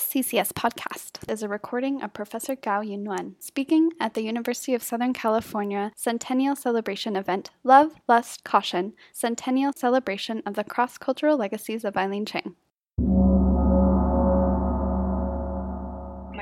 This CCS podcast is a recording of Professor Gao Yunwen speaking at the University of Southern California Centennial Celebration event Love, Lust, Caution Centennial Celebration of the Cross Cultural Legacies of Eileen Chang.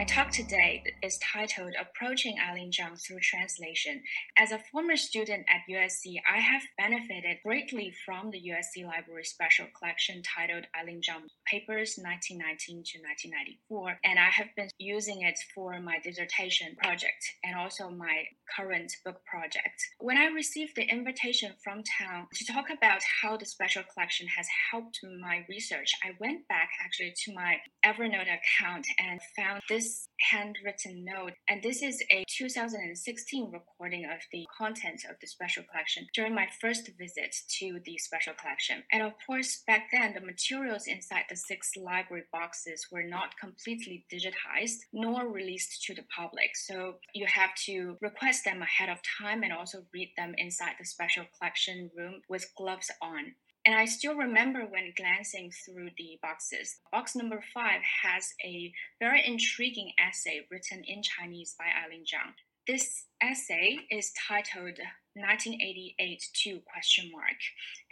Talk today is titled Approaching Eileen Zhang Through Translation. As a former student at USC, I have benefited greatly from the USC Library Special Collection titled Eileen Zhang Papers 1919 to 1994, and I have been using it for my dissertation project and also my current book project. When I received the invitation from town to talk about how the special collection has helped my research, I went back actually to my Evernote account and found this handwritten note, and this is a 2016 recording of the content of the special collection during my first visit to the special collection. And of course, back then, the materials inside the six library boxes were not completely digitized nor released to the public. So you have to request them ahead of time and also read them inside the special collection room with gloves on. And I still remember when glancing through the boxes. Box number five has a very intriguing essay written in Chinese by Eileen Zhang. This essay is titled 1988 to question mark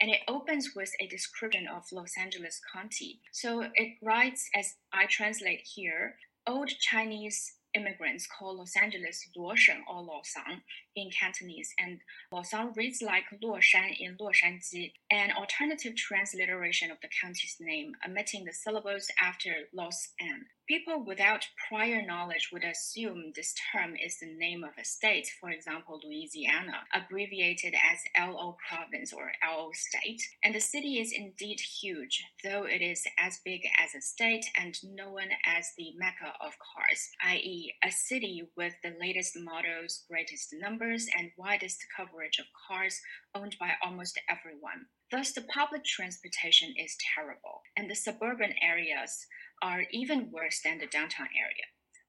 and it opens with a description of Los Angeles County. So it writes as I translate here, old Chinese immigrants call Los Angeles Luosheng or Luosang in Cantonese, and Luosang reads like Luoshan in Luoshanji, an alternative transliteration of the county's name, omitting the syllables after Los An. People without prior knowledge would assume this term is the name of a state, for example, Louisiana, abbreviated as LO province or LO state. And the city is indeed huge, though it is as big as a state and known as the Mecca of cars, i.e., a city with the latest models, greatest numbers, and widest coverage of cars owned by almost everyone. Thus, the public transportation is terrible, and the suburban areas are even worse than the downtown area.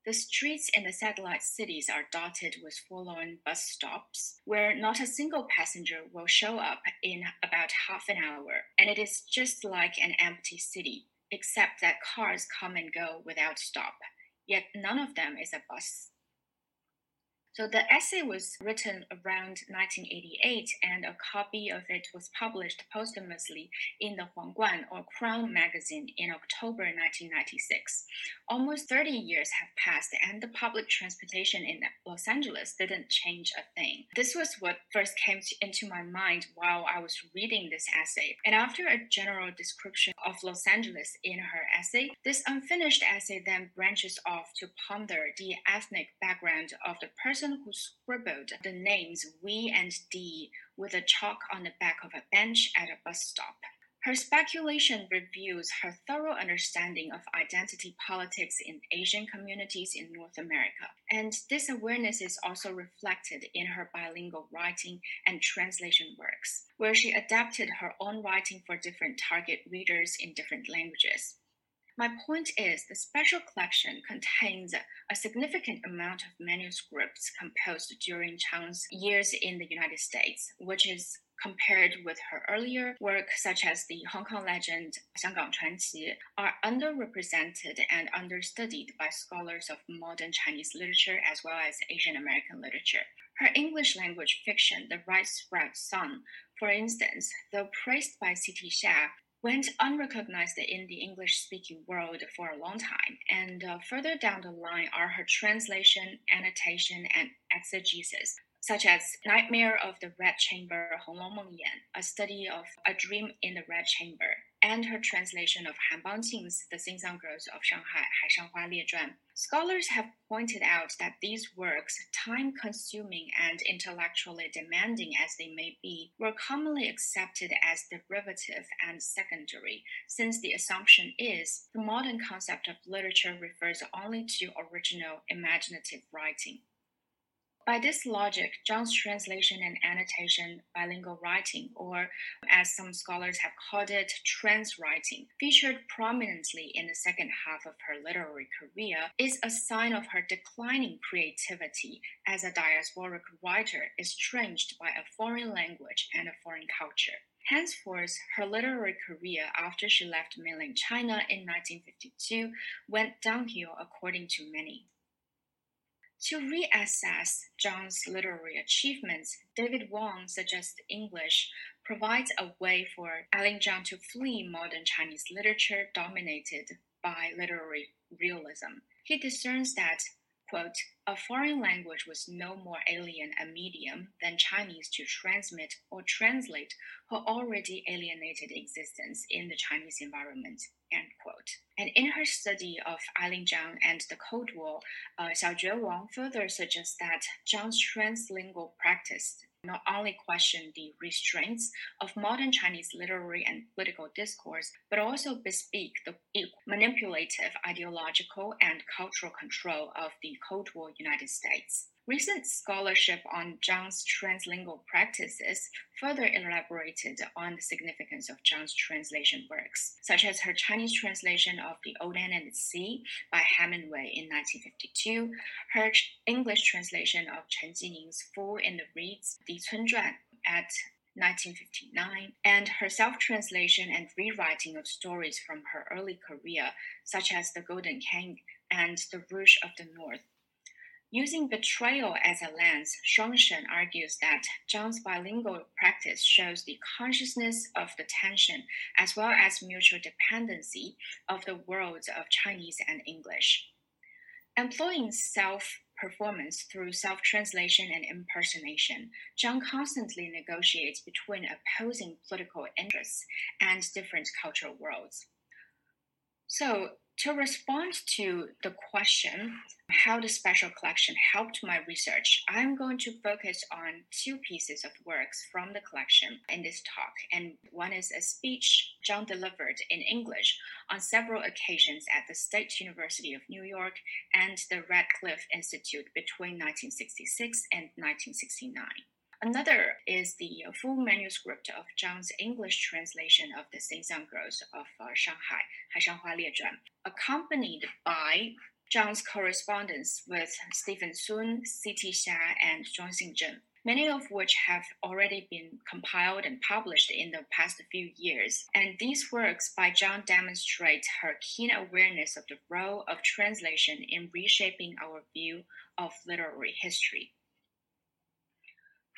The streets in the satellite cities are dotted with forlorn bus stops where not a single passenger will show up in about half an hour, and it is just like an empty city, except that cars come and go without stop, yet none of them is a bus. So the essay was written around 1988, and a copy of it was published posthumously in the Huangguan or Crown magazine in October 1996. Almost 30 years have passed, and the public transportation in Los Angeles didn't change a thing. This was what first came into my mind while I was reading this essay. And after a general description of Los Angeles in her essay, this unfinished essay then branches off to ponder the ethnic background of the person person who scribbled the names We and D with a chalk on the back of a bench at a bus stop. Her speculation reveals her thorough understanding of identity politics in Asian communities in North America. And this awareness is also reflected in her bilingual writing and translation works, where she adapted her own writing for different target readers in different languages. My point is the special collection contains a significant amount of manuscripts composed during Chang's years in the United States, which is compared with her earlier work, such as the Hong Kong legend Xianggang Chuanqi, are underrepresented and understudied by scholars of modern Chinese literature as well as Asian American literature. Her English language fiction, The Rice Sprout Song, for instance, though praised by C.T. Hsia, went unrecognized in the English speaking world for a long time. And uh, further down the line are her translation, annotation, and exegesis, such as Nightmare of the Red Chamber, Hong Meng Yan, a study of a dream in the Red Chamber, and her translation of Han Bangqing's The Sing-song Girls of Shanghai, Haishanhua Liezhuan. Scholars have pointed out that these works, time consuming and intellectually demanding as they may be, were commonly accepted as derivative and secondary, since the assumption is the modern concept of literature refers only to original imaginative writing. By this logic, Zhang's translation and annotation bilingual writing, or as some scholars have called it, trans writing, featured prominently in the second half of her literary career, is a sign of her declining creativity as a diasporic writer estranged by a foreign language and a foreign culture. Henceforth, her literary career after she left mainland China in 1952 went downhill according to many. To reassess Zhang's literary achievements, David Wang suggests English provides a way for Eileen Zhang to flee modern Chinese literature dominated by literary realism. He discerns that quote, a foreign language was no more alien a medium than Chinese to transmit or translate her already alienated existence in the Chinese environment, end quote. And in her study of Eileen Zhang and the Cold War, uh, Xiaojue Wang further suggests that Zhang's translingual practice not only question the restraints of modern Chinese literary and political discourse, but also bespeak the manipulative ideological and cultural control of the Cold War United States. Recent scholarship on Zhang's translingual practices further elaborated on the significance of Zhang's translation works, such as her Chinese translation of The Old Man and the Sea by Hemingway in 1952, her English translation of Chen Jiying's Fool in the Reeds, Di Cunzhuan, at 1959, and her self translation and rewriting of stories from her early career, such as The Golden Cangue and The Rouge of the North, Using betrayal as a lens, Shuangshen argues that Zhang's bilingual practice shows the consciousness of the tension as well as mutual dependency of the worlds of Chinese and English. Employing self performance through self translation and impersonation, Zhang constantly negotiates between opposing political interests and different cultural worlds. So, to respond to the question, how the special collection helped my research, I'm going to focus on two pieces of works from the collection in this talk. And one is a speech Zhang delivered in English on several occasions at the State University of New York and the Radcliffe Institute between 1966 and 1969. Another is the full manuscript of Zhang's English translation of the Sing-song Girls of uh, Shanghai, Haishanhua Liezhuan, accompanied by Zhang's correspondence with Stephen Soong, C.T. Hsia, and Zhuang Xinzheng, many of which have already been compiled and published in the past few years. And these works by Zhang demonstrate her keen awareness of the role of translation in reshaping our view of literary history.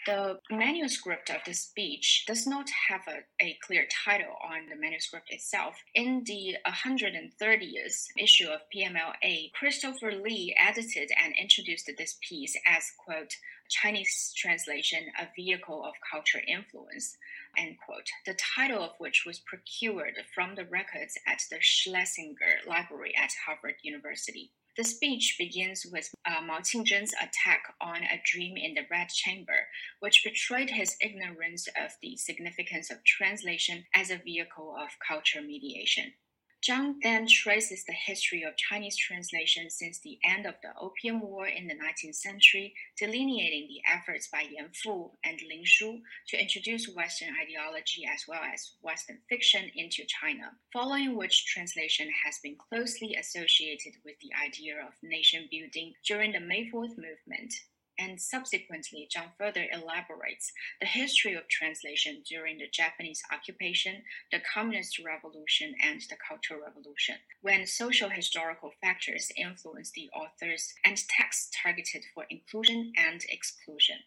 The manuscript of the speech does not have a, a clear title on the manuscript itself. In the 130th issue of PMLA, Christopher Lee edited and introduced this piece as, quote, Chinese translation, a vehicle of culture influence, end quote. The title of which was procured from the records at the Schlesinger Library at Harvard University. The speech begins with uh, Mao Qingzhen's attack on a dream in the Red Chamber, which betrayed his ignorance of the significance of translation as a vehicle of culture mediation. Zhang then traces the history of Chinese translation since the end of the Opium War in the 19th century, delineating the efforts by Yan Fu and Lin Shu to introduce Western ideology as well as Western fiction into China, following which translation has been closely associated with the idea of nation building during the May 4th movement and subsequently, Zhang further elaborates the history of translation during the Japanese occupation, the Communist Revolution, and the Cultural Revolution, when social historical factors influenced the authors and texts targeted for inclusion and exclusion.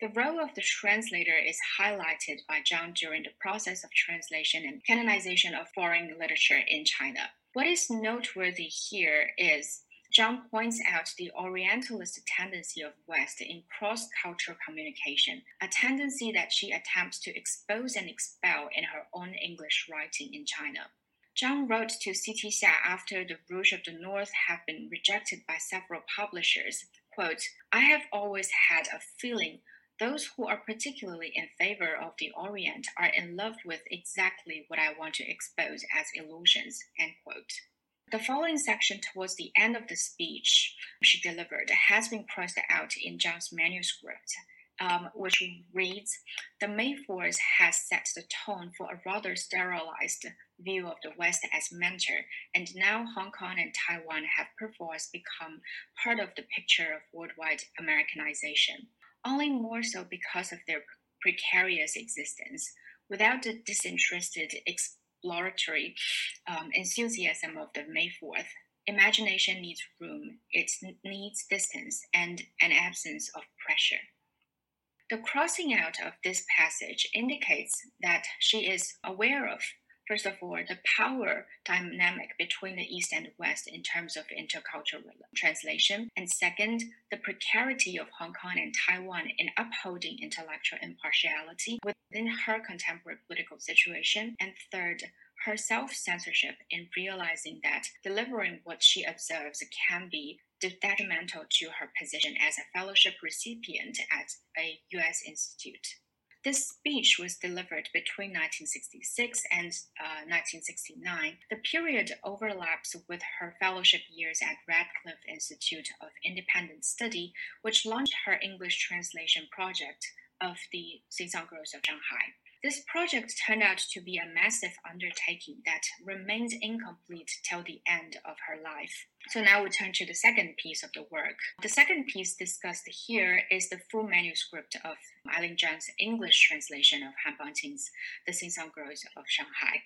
The role of the translator is highlighted by Zhang during the process of translation and canonization of foreign literature in China. What is noteworthy here is Zhang points out the Orientalist tendency of West in cross-cultural communication, a tendency that she attempts to expose and expel in her own English writing in China. Zhang wrote to C.T. Hsia after The Rouge of the North had been rejected by several publishers, quote, I have always had a feeling those who are particularly in favor of the Orient are in love with exactly what I want to expose as illusions, end quote. The following section towards the end of the speech she delivered has been crossed out in Zhang's manuscript, um, which reads The May Fourth has set the tone for a rather sterilized view of the West as mentor, and now Hong Kong and Taiwan have perforce become part of the picture of worldwide Americanization, only more so because of their precarious existence. Without the disinterested exploratory um, enthusiasm of the May 4th, imagination needs room, it needs distance, and an absence of pressure. The crossing out of this passage indicates that she is aware of First of all, the power dynamic between the East and West in terms of intercultural translation. And second, the precarity of Hong Kong and Taiwan in upholding intellectual impartiality within her contemporary political situation. And third, her self censorship in realizing that delivering what she observes can be detrimental to her position as a fellowship recipient at a U.S. institute. This speech was delivered between 1966 and uh, 1969. The period overlaps with her fellowship years at Radcliffe Institute of Independent Study, which launched her English translation project of the Sing-song Girls of Shanghai. This project turned out to be a massive undertaking that remained incomplete till the end of her life. So now we turn to the second piece of the work. The second piece discussed here is the full manuscript of Eileen Zhang's English translation of Han Bangqing's The Sing-song Girls of Shanghai.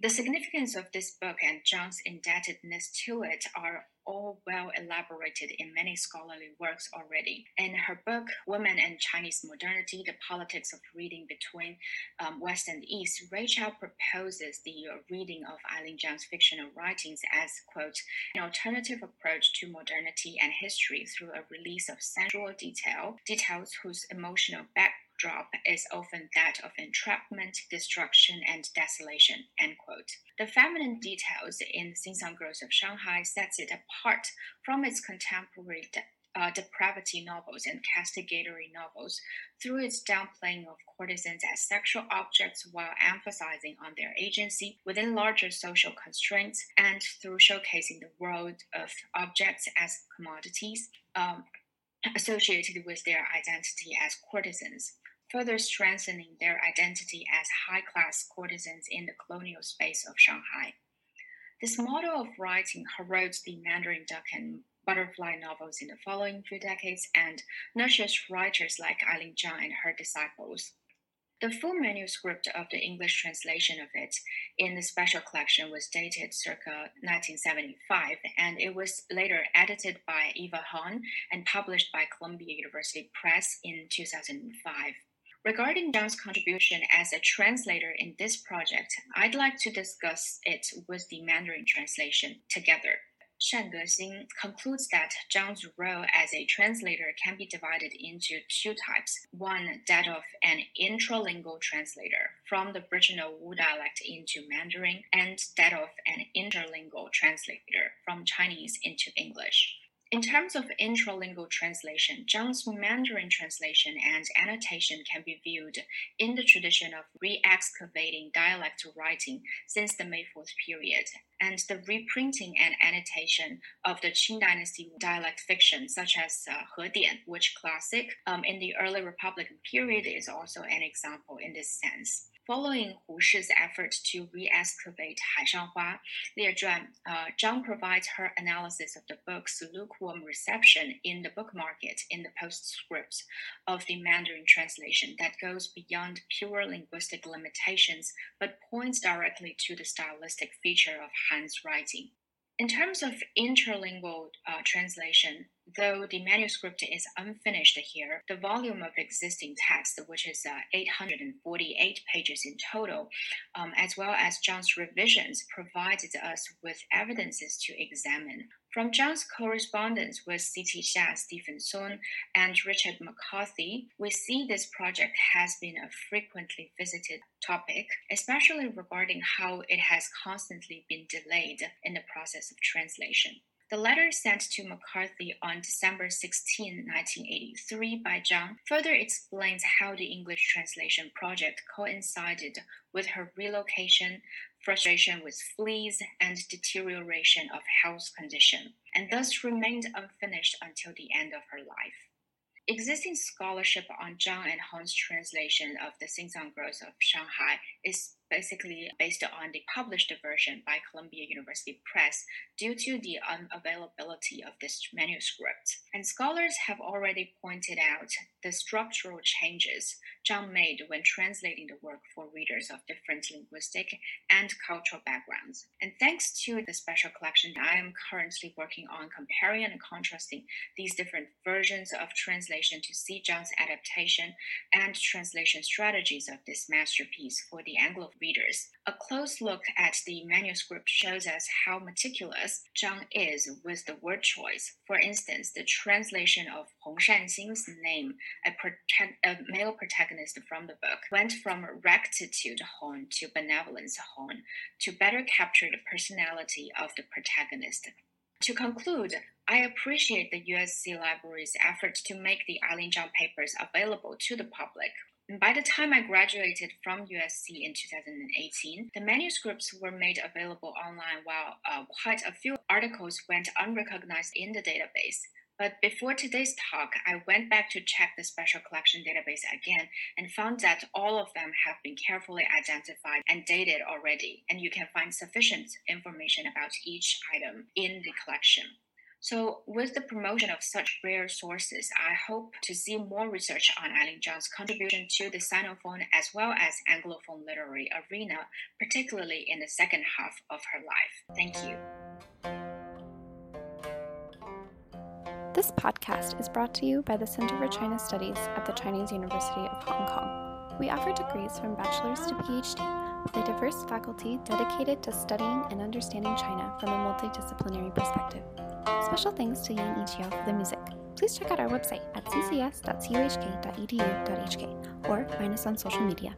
The significance of this book and Zhang's indebtedness to it are all well elaborated in many scholarly works already. In her book, Women and Chinese Modernity The Politics of Reading Between um, West and East, Rey Chow proposes the reading of Eileen Zhang's fictional writings as, quote, an alternative approach to modernity and history through a release of sensual detail, details whose emotional background backdrop is often that of entrapment, destruction, and desolation. End quote. The feminine details in Sing-song Girls of Shanghai sets it apart from its contemporary uh, depravity novels and castigatory novels through its downplaying of courtesans as sexual objects while emphasizing on their agency within larger social constraints and through showcasing the world of objects as commodities. Um, associated with their identity as courtesans further strengthening their identity as high class courtesans in the colonial space of Shanghai. This model of writing heralds the Mandarin duck and butterfly novels in the following few decades and nurtures writers like Eileen Zhang and her disciples. The full manuscript of the English translation of it in the special collection was dated circa 1975, and it was later edited by Eva Hung and published by Columbia University Press in 2005. Regarding Zhang's contribution as a translator in this project, I'd like to discuss it with the Mandarin translation together. Shan Gexing concludes that Zhang's role as a translator can be divided into two types. One, that of an intralingual translator from the original Wu dialect into Mandarin, and that of an interlingual translator from Chinese into English. In terms of intralingual translation, Zhang's Mandarin translation and annotation can be viewed in the tradition of re-excavating dialect writing since the May 4th period, and the reprinting and annotation of the Qing Dynasty dialect fiction, such as uh, He Dian, which classic um, in the early Republican period, is also an example in this sense. Following Hu Shi's efforts to re-excavate Haishanhua, Lie Zhuan, uh, Zhang provides her analysis of the book's lukewarm reception in the book market in the postscript of the Mandarin translation that goes beyond pure linguistic limitations but points directly to the stylistic feature of Han's writing. In terms of interlingual uh, translation, though the manuscript is unfinished here, the volume of existing text, which is uh, 848 pages in total, um, as well as Zhang's revisions, provided us with evidences to examine. From Zhang's correspondence with C.T. Hsia, Stephen Soong, and Richard McCarthy, we see this project has been a frequently visited topic, especially regarding how it has constantly been delayed in the process of translation. The letter sent to McCarthy on December 16, 1983 by Zhang further explains how the English translation project coincided with her relocation, frustration with fleas, and deterioration of health condition, and thus remained unfinished until the end of her life. Existing scholarship on Zhang and Hung's translation of the Sing-song Girls of Shanghai is basically based on the published version by Columbia University Press due to the unavailability of this manuscript. And scholars have already pointed out the structural changes Zhang made when translating the work for readers of different linguistic and cultural backgrounds. And thanks to the special collection, I am currently working on comparing and contrasting these different versions of translation to see Zhang's adaptation and translation strategies of this masterpiece for the Anglo readers. A close look at the manuscript shows us how meticulous Zhang is with the word choice. For instance, the translation of Hong Shanqing's name, a, a, male protagonist from the book, went from rectitude Hong to benevolence Hong to better capture the personality of the protagonist. To conclude, I appreciate the USC Library's effort to make the Eileen Zhang papers available to the public. By the time I graduated from USC in 2018, the manuscripts were made available online while uh, quite a few articles went unrecognized in the database. But before today's talk, I went back to check the special collection database again and found that all of them have been carefully identified and dated already, and you can find sufficient information about each item in the collection. So, with the promotion of such rare sources, I hope to see more research on Eileen Zhang's contribution to the Sinophone as well as Anglophone literary arena, particularly in the second half of her life. Thank you. This podcast is brought to you by the Center for China Studies at the Chinese University of Hong Kong. We offer degrees from bachelor's to PhD with a diverse faculty dedicated to studying and understanding China from a multidisciplinary perspective. Special thanks to Yang Yiqiao for the music. Please check out our website at ccs.cuhk.edu.hk or find us on social media.